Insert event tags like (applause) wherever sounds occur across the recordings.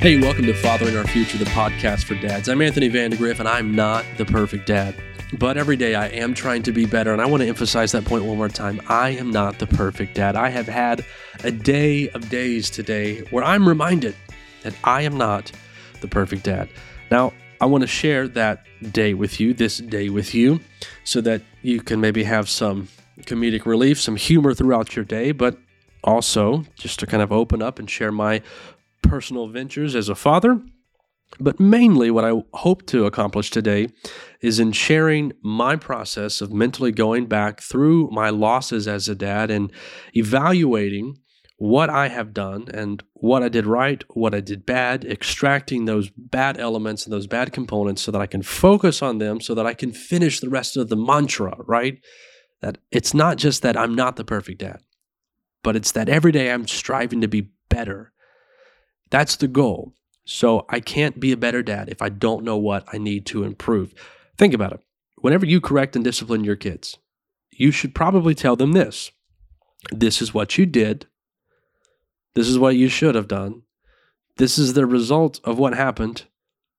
Hey, welcome to Fathering Our Future, the podcast for dads. I'm Anthony Vandegrift, and I'm not the perfect dad. But every day I am trying to be better, and I want to emphasize that point one more time. I am not the perfect dad. I have had a day of days today where I'm reminded that I am not the perfect dad. Now, I want to share that day with you, this day with you, so that you can maybe have some comedic relief, some humor throughout your day, but also just to kind of open up and share my personal ventures as a father. But mainly, what I hope to accomplish today is in sharing my process of mentally going back through my losses as a dad and evaluating what I have done and what I did right, what I did bad, extracting those bad elements and those bad components so that I can focus on them so that I can finish the rest of the mantra, right? That it's not just that I'm not the perfect dad, but it's that every day I'm striving to be better that's the goal. So I can't be a better dad if I don't know what I need to improve. Think about it. Whenever you correct and discipline your kids, you should probably tell them this this is what you did. This is what you should have done. This is the result of what happened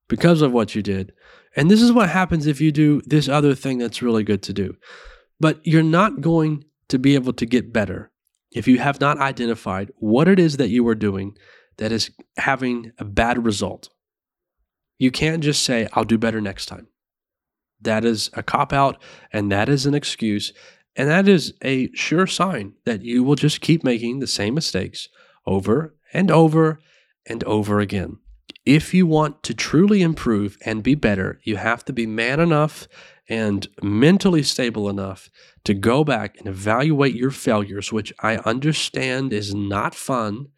because of what you did. And this is what happens if you do this other thing that's really good to do. But you're not going to be able to get better if you have not identified what it is that you are doing that is having a bad result. You can't just say, I'll do better next time. That is a cop out and that is an excuse. And that is a sure sign that you will just keep making the same mistakes over and over and over again. If you want to truly improve and be better, you have to be man enough and mentally stable enough to go back and evaluate your failures, which I understand is not fun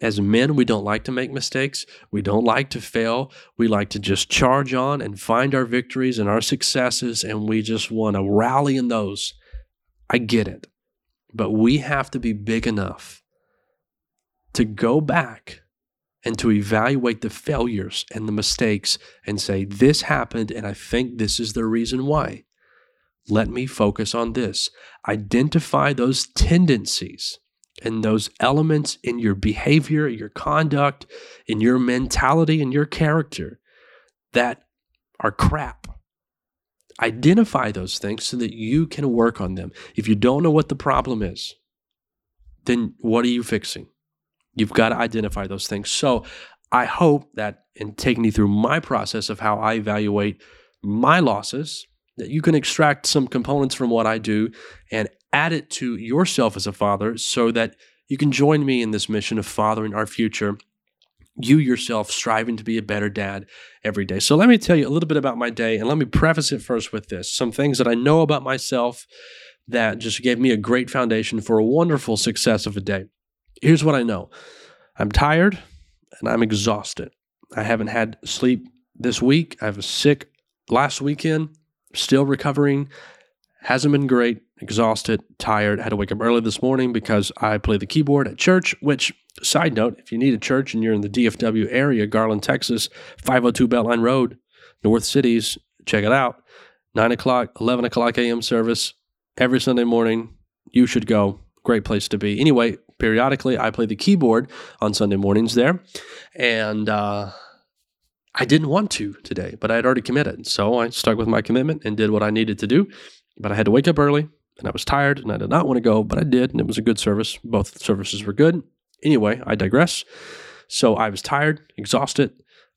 as men, we don't like to make mistakes. We don't like to fail. We like to just charge on and find our victories and our successes, and we just want to rally in those. I get it. But we have to be big enough to go back and to evaluate the failures and the mistakes and say, This happened, and I think this is the reason why. Let me focus on this. Identify those tendencies and those elements in your behavior, your conduct, in your mentality, and your character that are crap. Identify those things so that you can work on them. If you don't know what the problem is, then what are you fixing? You've got to identify those things. So I hope that in taking you through my process of how I evaluate my losses, that you can extract some components from what I do and add it to yourself as a father so that you can join me in this mission of fathering our future. You yourself striving to be a better dad every day. So, let me tell you a little bit about my day, and let me preface it first with this some things that I know about myself that just gave me a great foundation for a wonderful success of a day. Here's what I know I'm tired and I'm exhausted. I haven't had sleep this week. I was sick last weekend, still recovering. Hasn't been great exhausted, tired. Had to wake up early this morning because I play the keyboard at church. Which, side note, if you need a church and you're in the DFW area, Garland, Texas, 502 Beltline Road, North Cities, check it out. 9 o'clock, 11 o'clock a.m. service every Sunday morning. You should go. Great place to be. Anyway, periodically I play the keyboard on Sunday mornings there. And, uh, I didn't want to today, but I had already committed. So I stuck with my commitment and did what I needed to do. But I had to wake up early, and I was tired and I did not want to go, but I did, and it was a good service. Both services were good. Anyway, I digress. So I was tired, exhausted.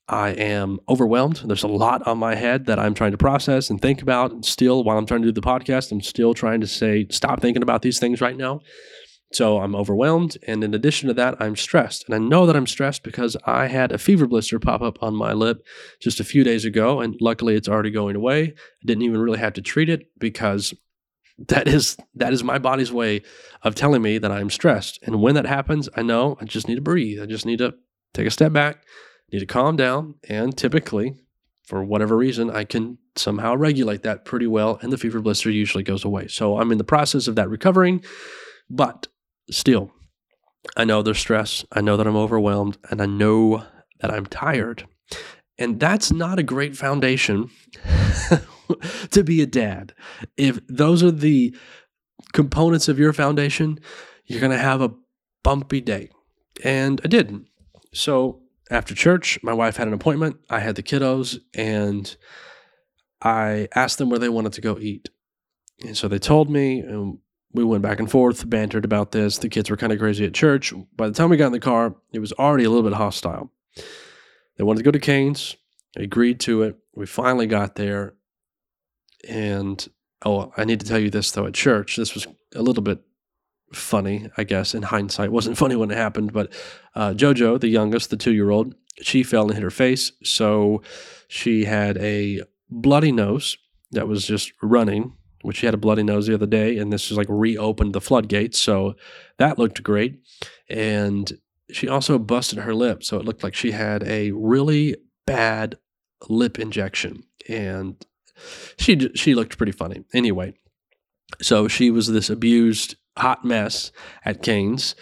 I am overwhelmed. There's a lot on my head that I'm trying to process and think about. And still, while I'm trying to do the podcast, I'm still trying to say, stop thinking about these things right now. So I'm overwhelmed. And in addition to that, I'm stressed. And I know that I'm stressed because I had a fever blister pop up on my lip just a few days ago. And luckily, it's already going away. I didn't even really have to treat it because that is that is my body's way of telling me that I'm stressed. And when that happens, I know I just need to breathe. I just need to take a step back, need to calm down, and typically, for whatever reason, I can somehow regulate that pretty well and the fever blister usually goes away. So I'm in the process of that recovering, but still I know there's stress, I know that I'm overwhelmed, and I know that I'm tired. And that's not a great foundation (laughs) (laughs) to be a dad. If those are the components of your foundation, you're going to have a bumpy day. And I did. So after church, my wife had an appointment. I had the kiddos, and I asked them where they wanted to go eat. And so they told me, and we went back and forth, bantered about this. The kids were kind of crazy at church. By the time we got in the car, it was already a little bit hostile. They wanted to go to Cane's. I agreed to it. We finally got there. And oh, I need to tell you this though at church, this was a little bit funny, I guess, in hindsight. It wasn't (laughs) funny when it happened, but uh, JoJo, the youngest, the two year old, she fell and hit her face. So she had a bloody nose that was just running, which she had a bloody nose the other day. And this is like reopened the floodgates. So that looked great. And she also busted her lip. So it looked like she had a really bad lip injection. And she she looked pretty funny. Anyway, so she was this abused hot mess at Cane's,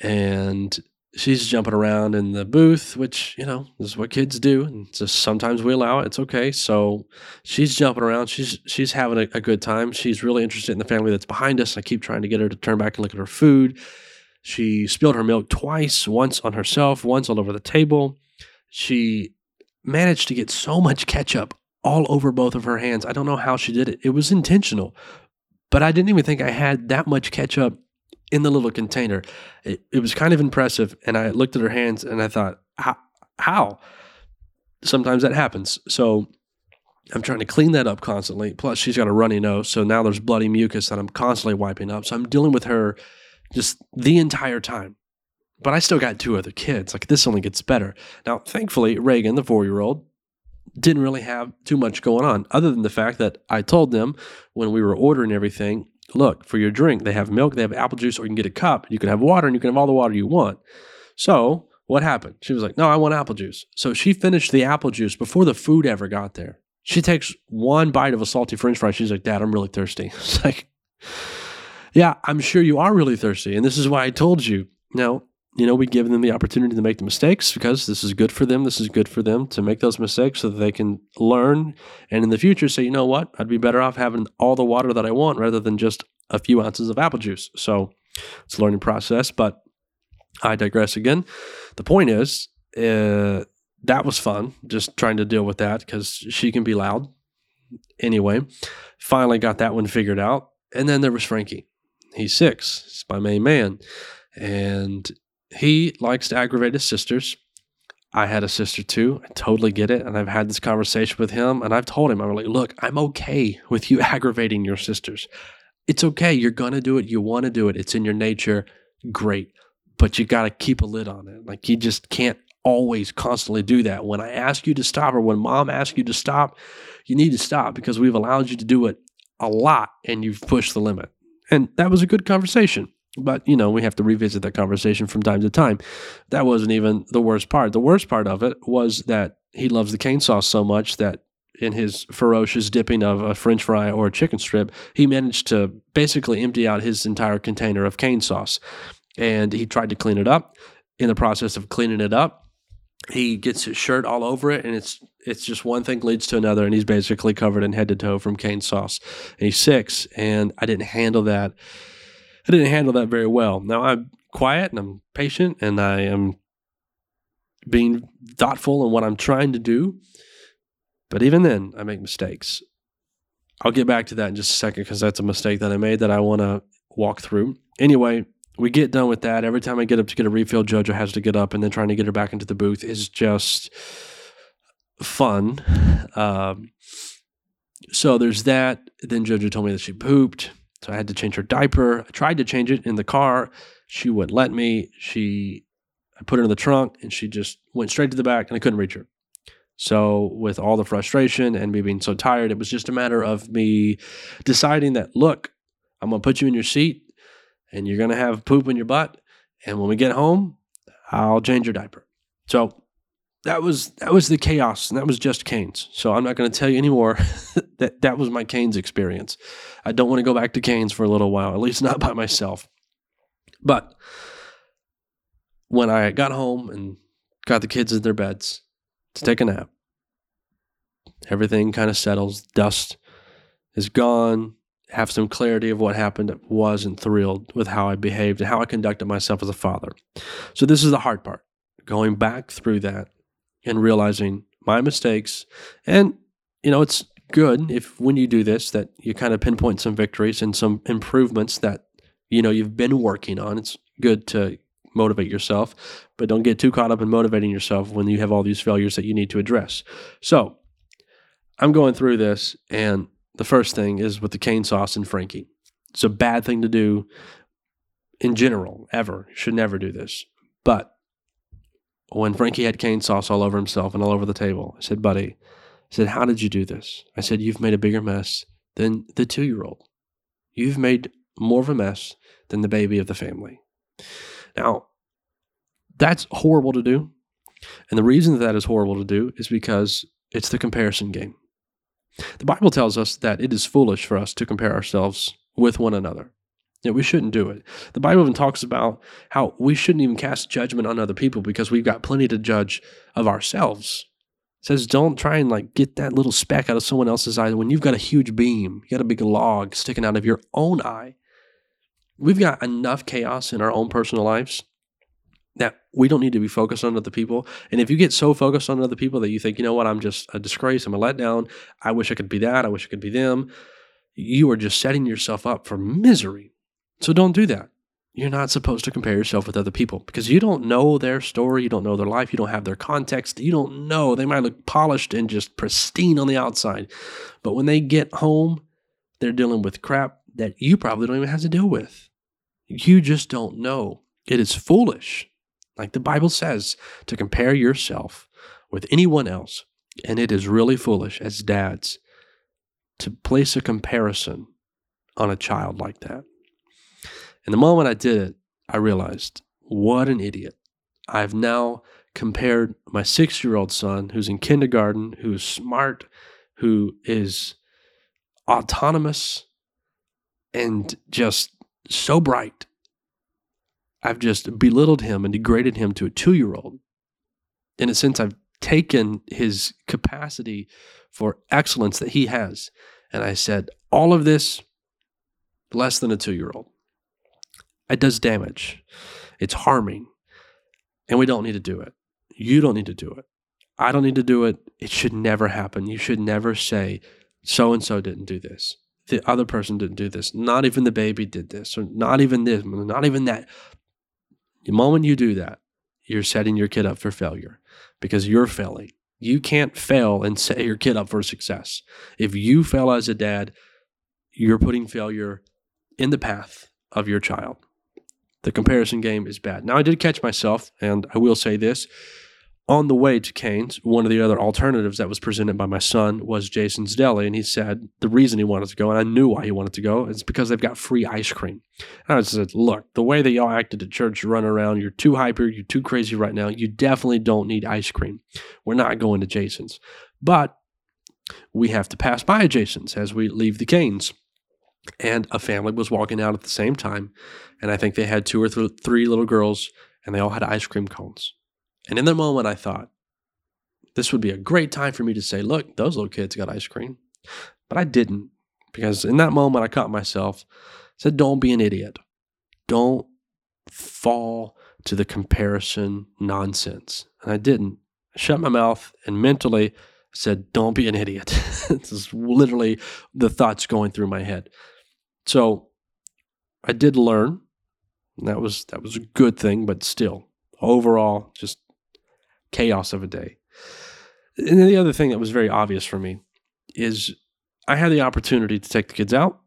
and she's jumping around in the booth, which you know is what kids do. And just sometimes we allow it. It's okay. So she's jumping around. She's she's having a, a good time. She's really interested in the family that's behind us. I keep trying to get her to turn back and look at her food. She spilled her milk twice, once on herself, once all over the table. She managed to get so much ketchup all over both of her hands. I don't know how she did it. It was intentional, but I didn't even think I had that much ketchup in the little container. It, it was kind of impressive. And I looked at her hands and I thought, how? how? Sometimes that happens. So I'm trying to clean that up constantly. Plus, she's got a runny nose. So now there's bloody mucus that I'm constantly wiping up. So I'm dealing with her just the entire time. But I still got two other kids. Like this only gets better. Now, thankfully, Reagan, the four year old, didn't really have too much going on, other than the fact that I told them when we were ordering everything look, for your drink, they have milk, they have apple juice, or you can get a cup. You can have water, and you can have all the water you want. So, what happened? She was like, No, I want apple juice. So, she finished the apple juice before the food ever got there. She takes one bite of a salty french fry. She's like, Dad, I'm really thirsty. (laughs) It's like, Yeah, I'm sure you are really thirsty. And this is why I told you. Now, you know, we give them the opportunity to make the mistakes because this is good for them. This is good for them to make those mistakes so that they can learn and in the future say, you know what, I'd be better off having all the water that I want rather than just a few ounces of apple juice. So it's a learning process, but I digress again. The point is, uh, that was fun, just trying to deal with that because she can be loud. Anyway, finally got that one figured out. And then there was Frankie. He's six, he's my main man. And he likes to aggravate his sisters. I had a sister too. I totally get it. And I've had this conversation with him and I've told him, I'm like, look, I'm okay with you (laughs) aggravating your sisters. It's okay. You're going to do it. You want to do it. It's in your nature. Great. But you got to keep a lid on it. Like you just can't always constantly do that. When I ask you to stop or when mom asks you to stop, you need to stop because we've allowed you to do it a lot and you've pushed the limit. And that was a good conversation. But, you know, we have to revisit that conversation from time to time. That wasn't even the worst part. The worst part of it was that he loves the cane sauce so much that in his ferocious dipping of a french fry or a chicken strip, he managed to basically empty out his entire container of cane sauce. And he tried to clean it up. In the process of cleaning it up, he gets his shirt all over it and it's it's just one thing leads to another and he's basically covered in head to toe from cane sauce. And he's six and I didn't handle that I didn't handle that very well. Now I'm quiet and I'm patient and I am being thoughtful in what I'm trying to do. But even then, I make mistakes. I'll get back to that in just a second because that's a mistake that I made that I want to walk through. Anyway, we get done with that. Every time I get up to get a refill, JoJo has to get up, and then trying to get her back into the booth is just fun. Um, so there's that. Then JoJo told me that she pooped. So I had to change her diaper. I tried to change it in the car. She wouldn't let me. She, I put her in the trunk and she just went straight to the back and I couldn't reach her. So, with all the frustration and me being so tired, it was just a matter of me deciding that, look, I'm going to put you in your seat and you're going to have poop in your butt. And when we get home, I'll change your diaper. So, that was that was the chaos and that was just Cane's. So I'm not going to tell you anymore (laughs) that that was my Cane's experience. I don't want to go back to Cane's for a little while, at least not by myself. But when I got home and got the kids in their beds to take a nap, everything kind of settles. Dust is gone. Have some clarity of what happened. Wasn't thrilled with how I behaved and how I conducted myself as a father. So this is the hard part going back through that and realizing my mistakes. And, you know, it's good mm-hmm. if when you do this that you kind of pinpoint some victories and some improvements that, you know, you've been working on. It's good to motivate yourself, but don't get too caught up in motivating yourself when you have all these failures that you need to address. So I'm going through this, and the first thing is with the cane sauce and Frankie. It's a bad thing to do in general, ever. You should never do this. But when Frankie had cane sauce all over himself and all over the table, I said, Buddy, I said, How did you do this? I said, You've made a bigger mess than the two year old. You've made more of a mess than the baby of the family. Now, that's horrible to do. And the reason that, that is horrible to do is because it's the comparison game. The Bible tells us that it is foolish for us to compare ourselves with one another. Yeah, we shouldn't do it. The Bible even talks about how we shouldn't even cast judgment on other people because we've got plenty to judge of ourselves. It says don't try and like get that little speck out of someone else's eye when you've got a huge beam, you got a big log sticking out of your own eye. We've got enough chaos in our own personal lives that we don't need to be focused on other people. And if you get so focused on other people that you think, you know what, I'm just a disgrace, I'm a letdown, I wish I could be that, I wish I could be them, you are just setting yourself up for misery. So don't do that. You're not supposed to compare yourself with other people because you don't know their story, you don't know their life, you don't have their context, you don't know. They might look polished and just pristine on the outside. But when they get home, they're dealing with crap that you probably don't even have to deal with. You just don't know. It is foolish, like the Bible says, to compare yourself with anyone else. And it is really foolish as dads to place a comparison on a child like that. And the moment I did it, I realized what an idiot. I've now compared my six year old son, who's in kindergarten, who's smart, who is autonomous, and just so bright. I've just belittled him and degraded him to a two year old. In a sense, I've taken his capacity for excellence that he has. And I said, all of this less than a two year old. It does damage, it's harming, and we don't need to do it. You don't need to do it. I don't need to do it. It should never happen. You should never say, so and so didn't do this. The other person didn't do this. Not even the baby did this, or not even this, not even that. The moment you do that, you're setting your kid up for failure because you're failing. You can't fail and set your kid up for success. If you fail as a dad, you're putting failure in the path of your child the comparison game is bad. Now, I did catch myself, and I will say this. On the way to Cane's, one of the other alternatives that was presented by my son was Jason's Deli. And he said the reason he wanted to go, and I knew why he wanted to go, is because they've got free ice cream. And I said, Look, the way that y'all acted at church, run around, you're too hyper, you're too crazy right now. You definitely don't need ice cream. We're not going to Jason's. But we have to pass by Jason's as we leave the Cane's and a family was walking out at the same time and i think they had two or th- three little girls and they all had ice cream cones. And in the moment i thought this would be a great time for me to say look those little kids got ice cream but i didn't because in that moment i caught myself said don't be an idiot. Don't fall to the comparison nonsense. And i didn't. I shut my mouth and mentally said don't be an idiot. (laughs) This is literally the thoughts going through my head so I did learn. that was that was a good thing, but still, overall, just chaos of a day. And then the other thing that was very obvious for me is I had the opportunity to take the kids out,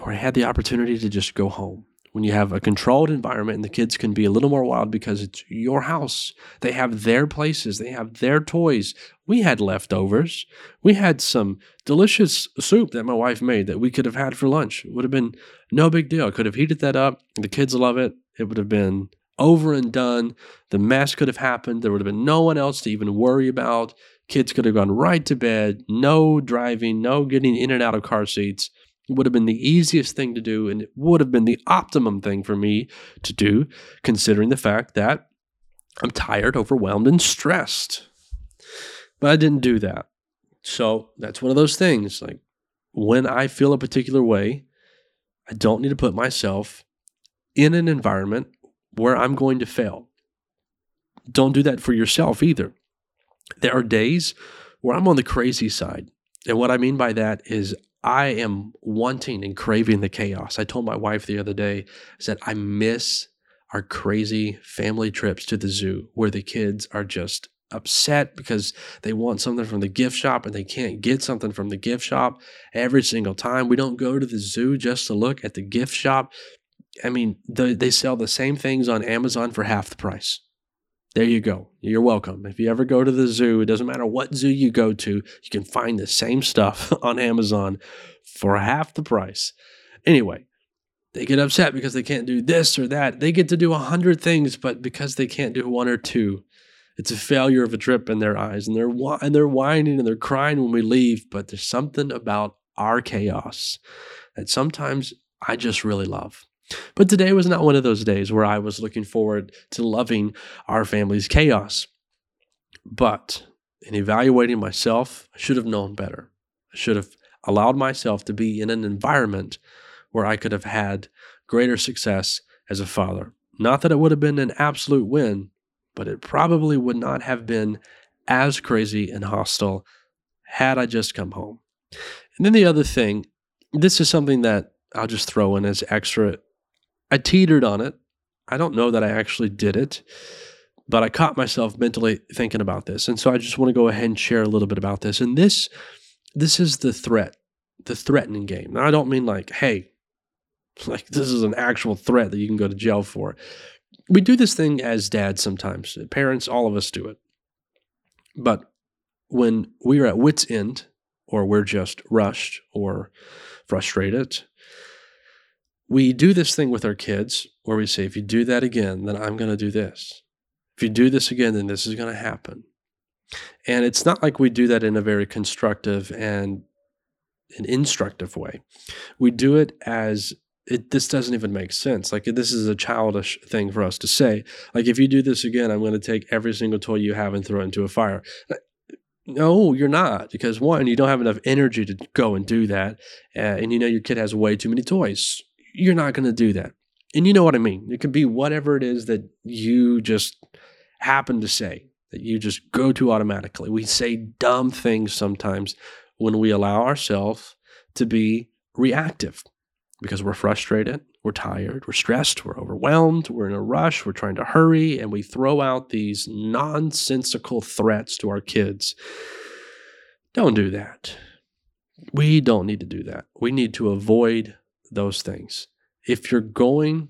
or I had the opportunity to just go home when you have a controlled environment and the kids can be a little more wild because it's your house. They have their places, they have their toys. We had leftovers. We had some delicious soup that my wife made that we could have had for lunch. It would have been no big deal. I could have heated that up. The kids love it. It would have been over and done. The mess could have happened. There would have been no one else to even worry about. Kids could have gone right to bed. No driving, no getting in and out of car seats. It would have been the easiest thing to do, and it would have been the optimum thing for me to do, considering the fact that I'm tired, overwhelmed, and stressed. But I didn't do that. So that's one of those things. Like when I feel a particular way, I don't need to put myself in an environment where I'm going to fail. don't do that for yourself either. There are days where I'm on the crazy side. And what I mean by that is I am wanting and craving the chaos. I told my wife the other day, I said, I miss our crazy family trips to the zoo where the kids are just upset because they want something from the gift shop and they can't get something from the gift shop every single time. We don't go to the zoo just to look at the gift shop. I mean, the, they sell the same things on Amazon for half the price. There you go. You're welcome. If you ever go to the zoo, it doesn't matter what zoo you go to, you can find the same stuff (laughs) on Amazon for half the price. Anyway, they get upset because they can't do this or that. They get to do a hundred things, but because they can't do one or two, it's a failure of a trip in their eyes, and they're and they're whining and they're crying when we leave. But there's something about our chaos that sometimes I just really love. But today was not one of those days where I was looking forward to loving our family's chaos. But in evaluating myself, I should have known better. I should have allowed myself to be in an environment where I could have had greater success as a father. Not that it would have been an absolute win, but it probably would not have been as crazy and hostile had I just come home. And then the other thing, this is something that I'll just throw in as extra I teetered on it. I don't know that I actually did it, but I caught myself mentally thinking about this. And so I just want to go ahead and share a little bit about this. And this this is the threat, the threatening game. Now I don't mean like, hey, (laughs) like this is an actual threat that you can go to jail for. We do this thing as dads sometimes. Parents, all of us do it. But when we are at wits end or we're just rushed or frustrated we do this thing with our kids where we say, if you do that again, then I'm going to do this. If you do this again, then this is going to happen. And it's not like we do that in a very constructive and an instructive way. We do it as it this doesn't even make sense. Like this is a childish thing for us to say. Like if you do this again, I'm going to take every single toy you have and throw it into a fire. No, you're not because one, you don't have enough energy to go and do that, uh, and you know your kid has way too many toys you're not going to do that. And you know what I mean. It could be whatever it is that you just happen to say, that you just go to automatically. We say dumb things sometimes when we allow ourselves to be reactive because we're frustrated, we're tired, we're stressed, we're overwhelmed, we're in a rush, we're trying to hurry, and we throw out these nonsensical threats to our kids. Don't do that. We don't need to do that. We need to avoid those things. If you're going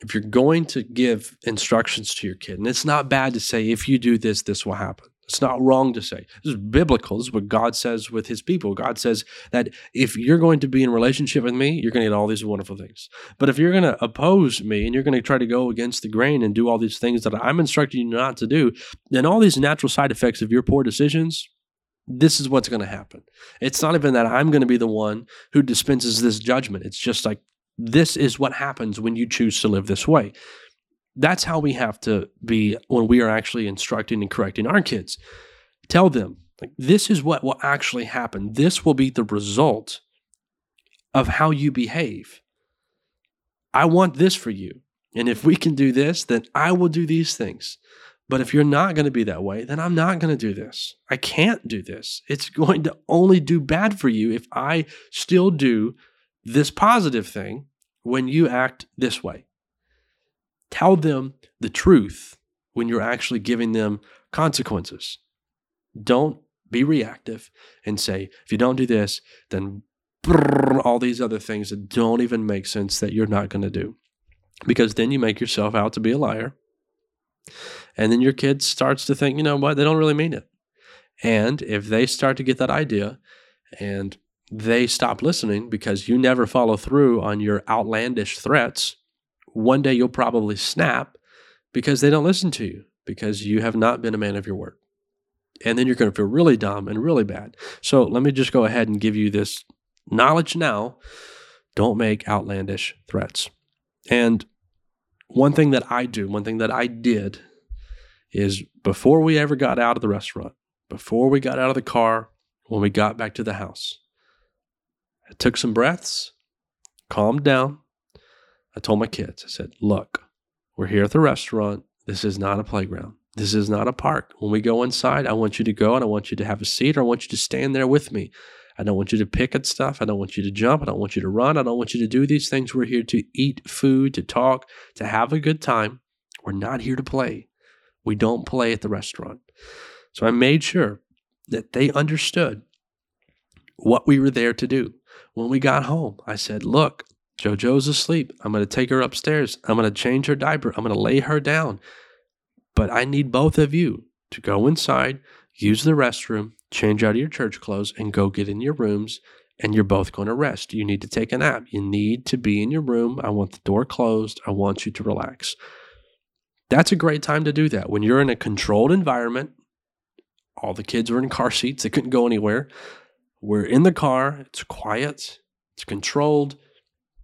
if you're going to give instructions to your kid, and it's not bad to say, if you do this, this will happen. It's not wrong to say. This is biblical. This is what God says with his people. God says that if you're going to be in relationship with me, you're going to get all these wonderful things. But if you're going to oppose me and you're going to try to go against the grain and do all these things that I'm instructing you not to do, then all these natural side effects of your poor decisions this is what's going to happen. It's not even that I'm going to be the one who dispenses this judgment. It's just like, this is what happens when you choose to live this way. That's how we have to be when we are actually instructing and correcting our kids. Tell them, like, this is what will actually happen. This will be the result of how you behave. I want this for you. And if we can do this, then I will do these things. But if you're not going to be that way, then I'm not going to do this. I can't do this. It's going to only do bad for you if I still do this positive thing when you act this way. Tell them the truth when you're actually giving them consequences. Don't be reactive and say, if you don't do this, then all these other things that don't even make sense that you're not going to do. Because then you make yourself out to be a liar and then your kid starts to think, you know what, they don't really mean it. And if they start to get that idea and they stop listening because you never follow through on your outlandish threats, one day you'll probably snap because they don't listen to you because you have not been a man of your word. And then you're going to feel really dumb and really bad. So let me just go ahead and give you this knowledge now. Don't make outlandish threats. And one thing that I do, one thing that I did is before we ever got out of the restaurant, before we got out of the car, when we got back to the house, I took some breaths, calmed down. I told my kids, I said, look, we're here at the restaurant. This is not a playground. This is not a park. When we go inside, I want you to go and I want you to have a seat or I want you to stand there with me. I don't want you to pick at stuff. I don't want you to jump. I don't want you to run. I don't want you to do these things. We're here to eat food, to talk, to have a good time. We're not here to play. We don't play at the restaurant. So I made sure that they understood what we were there to do. When we got home, I said, Look, JoJo's asleep. I'm going to take her upstairs. I'm going to change her diaper. I'm going to lay her down. But I need both of you to go inside, use the restroom, change out of your church clothes, and go get in your rooms. And you're both going to rest. You need to take a nap. You need to be in your room. I want the door closed. I want you to relax. That's a great time to do that. When you're in a controlled environment, all the kids were in car seats, they couldn't go anywhere. We're in the car, it's quiet, it's controlled.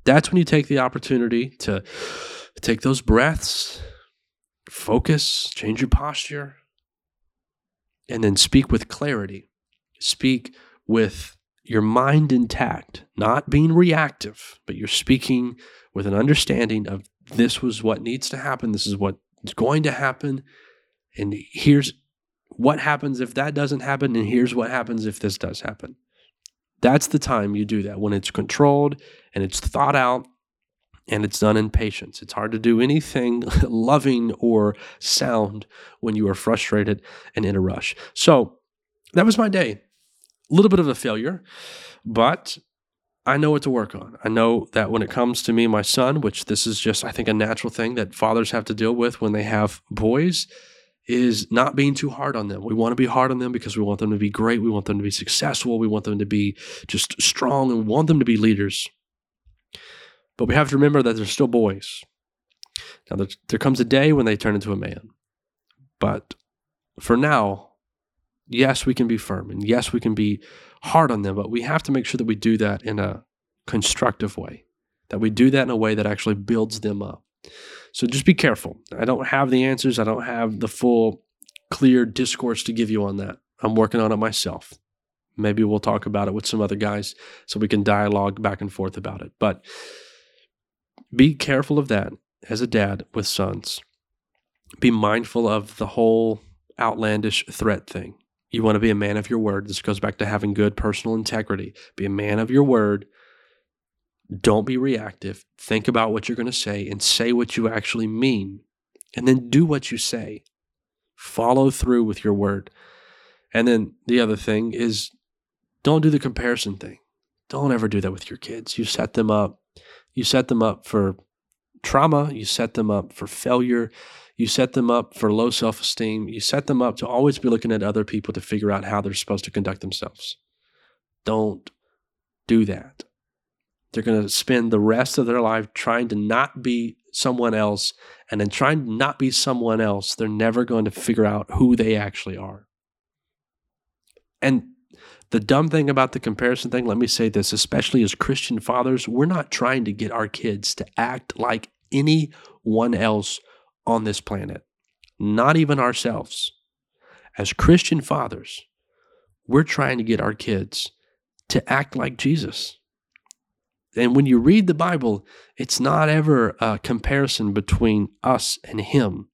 That's when you take the opportunity to take those breaths, focus, change your posture, and then speak with clarity. Speak with your mind intact, not being reactive, but you're speaking with an understanding of this was what needs to happen, this is what is going to happen, and here's what happens if that doesn't happen, and here's what happens if this does happen. That's the time you do that when it's controlled and it's thought out and it's done in patience. It's hard to do anything (laughs) loving or sound when you are frustrated and in a rush. So that was my day. A little bit of a failure, but I know what to work on. I know that when it comes to me, my son, which this is just, I think, a natural thing that fathers have to deal with when they have boys, is not being too hard on them. We want to be hard on them because we want them to be great. We want them to be successful. We want them to be just strong and we want them to be leaders. But we have to remember that they're still boys. Now, there, there comes a day when they turn into a man. But for now, yes, we can be firm and yes, we can be hard on them, but we have to make sure that we do that in a constructive way, that we do that in a way that actually builds them up. So just be careful. I don't have the answers, I don't have the full, clear discourse to give you on that. I'm working on it myself. Maybe we'll talk about it with some other guys so we can dialogue back and forth about it. But be careful of that as a dad with sons. Be mindful of the whole outlandish threat thing. You want to be a man of your word. This goes back to having good personal integrity. Be a man of your word. Don't be reactive. Think about what you're going to say and say what you actually mean. And then do what you say. Follow through with your word. And then the other thing is don't do the comparison thing. Don't ever do that with your kids. You set them up you set them up for trauma, you set them up for failure, you set them up for low self esteem, you set them up to always be looking at other people to figure out how they're supposed to conduct themselves. Don't do that. They're going to spend the rest of their life trying to not be someone else. And then trying to not be someone else, they're never going to figure out who they actually are. And the dumb thing about the comparison thing, let me say this, especially as Christian fathers, we're not trying to get our kids to act like anyone else on this planet, not even ourselves. As Christian fathers, we're trying to get our kids to act like Jesus. And when you read the Bible, it's not ever a comparison between us and Him.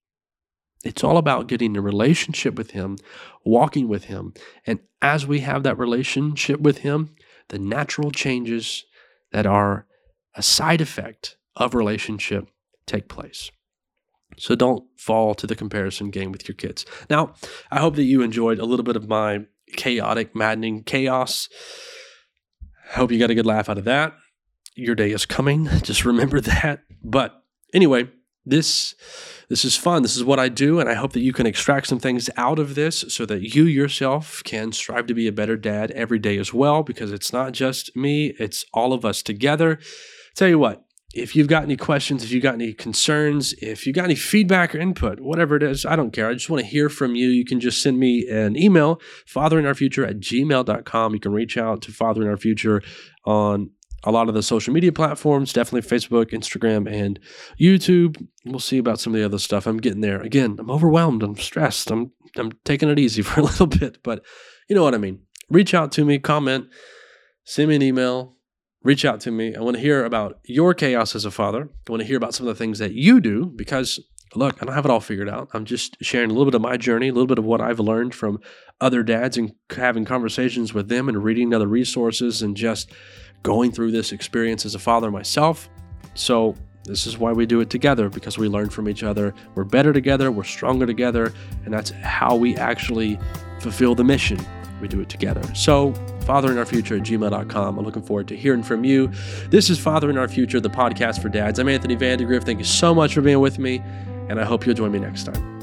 It's all about getting a relationship with Him, walking with Him. And as we have that relationship with Him, the natural changes that are a side effect of relationship take place. So don't fall to the comparison game with your kids. Now, I hope that you enjoyed a little bit of my chaotic, maddening chaos. I hope you got a good laugh out of that. Your day is coming. (laughs) Just remember that. But anyway, this this is fun. This is what I do. And I hope that you can extract some things out of this so that you yourself can strive to be a better dad every day as well, because it's not just me, it's all of us together. Tell you what, if you've got any questions, if you've got any concerns, if you've got any feedback or input, whatever it is, I don't care. I just want to hear from you. You can just send me an email, fatheringourfuture at gmail.com. You can reach out to Fathering Our Future on a lot of the social media platforms, definitely Facebook, Instagram, and YouTube. We'll see about some of the other stuff. I'm getting there. Again, I'm overwhelmed. I'm stressed. I'm I'm taking it easy (laughs) for a little bit, but you know what I mean. Reach out to me, comment, send me an email, reach out to me. I want to hear about your chaos as a father. I want to hear about some of the things that you do because look, I don't have it all figured out. I'm just sharing a little bit of my journey, a little bit of what I've learned from other dads and having conversations with them and reading other resources and just going through this experience as a father myself. So, this is why we do it together because we learn from each other. We're better together, we're stronger together, and that's how we actually fulfill the mission. We do it together. So, Fathering Our Future at gmail.com. I'm looking forward to hearing from you. This is Fathering Our Future, the podcast for dads. I'm Anthony Vandegrift. Thank you so much for being with me, and I hope you'll join me next time.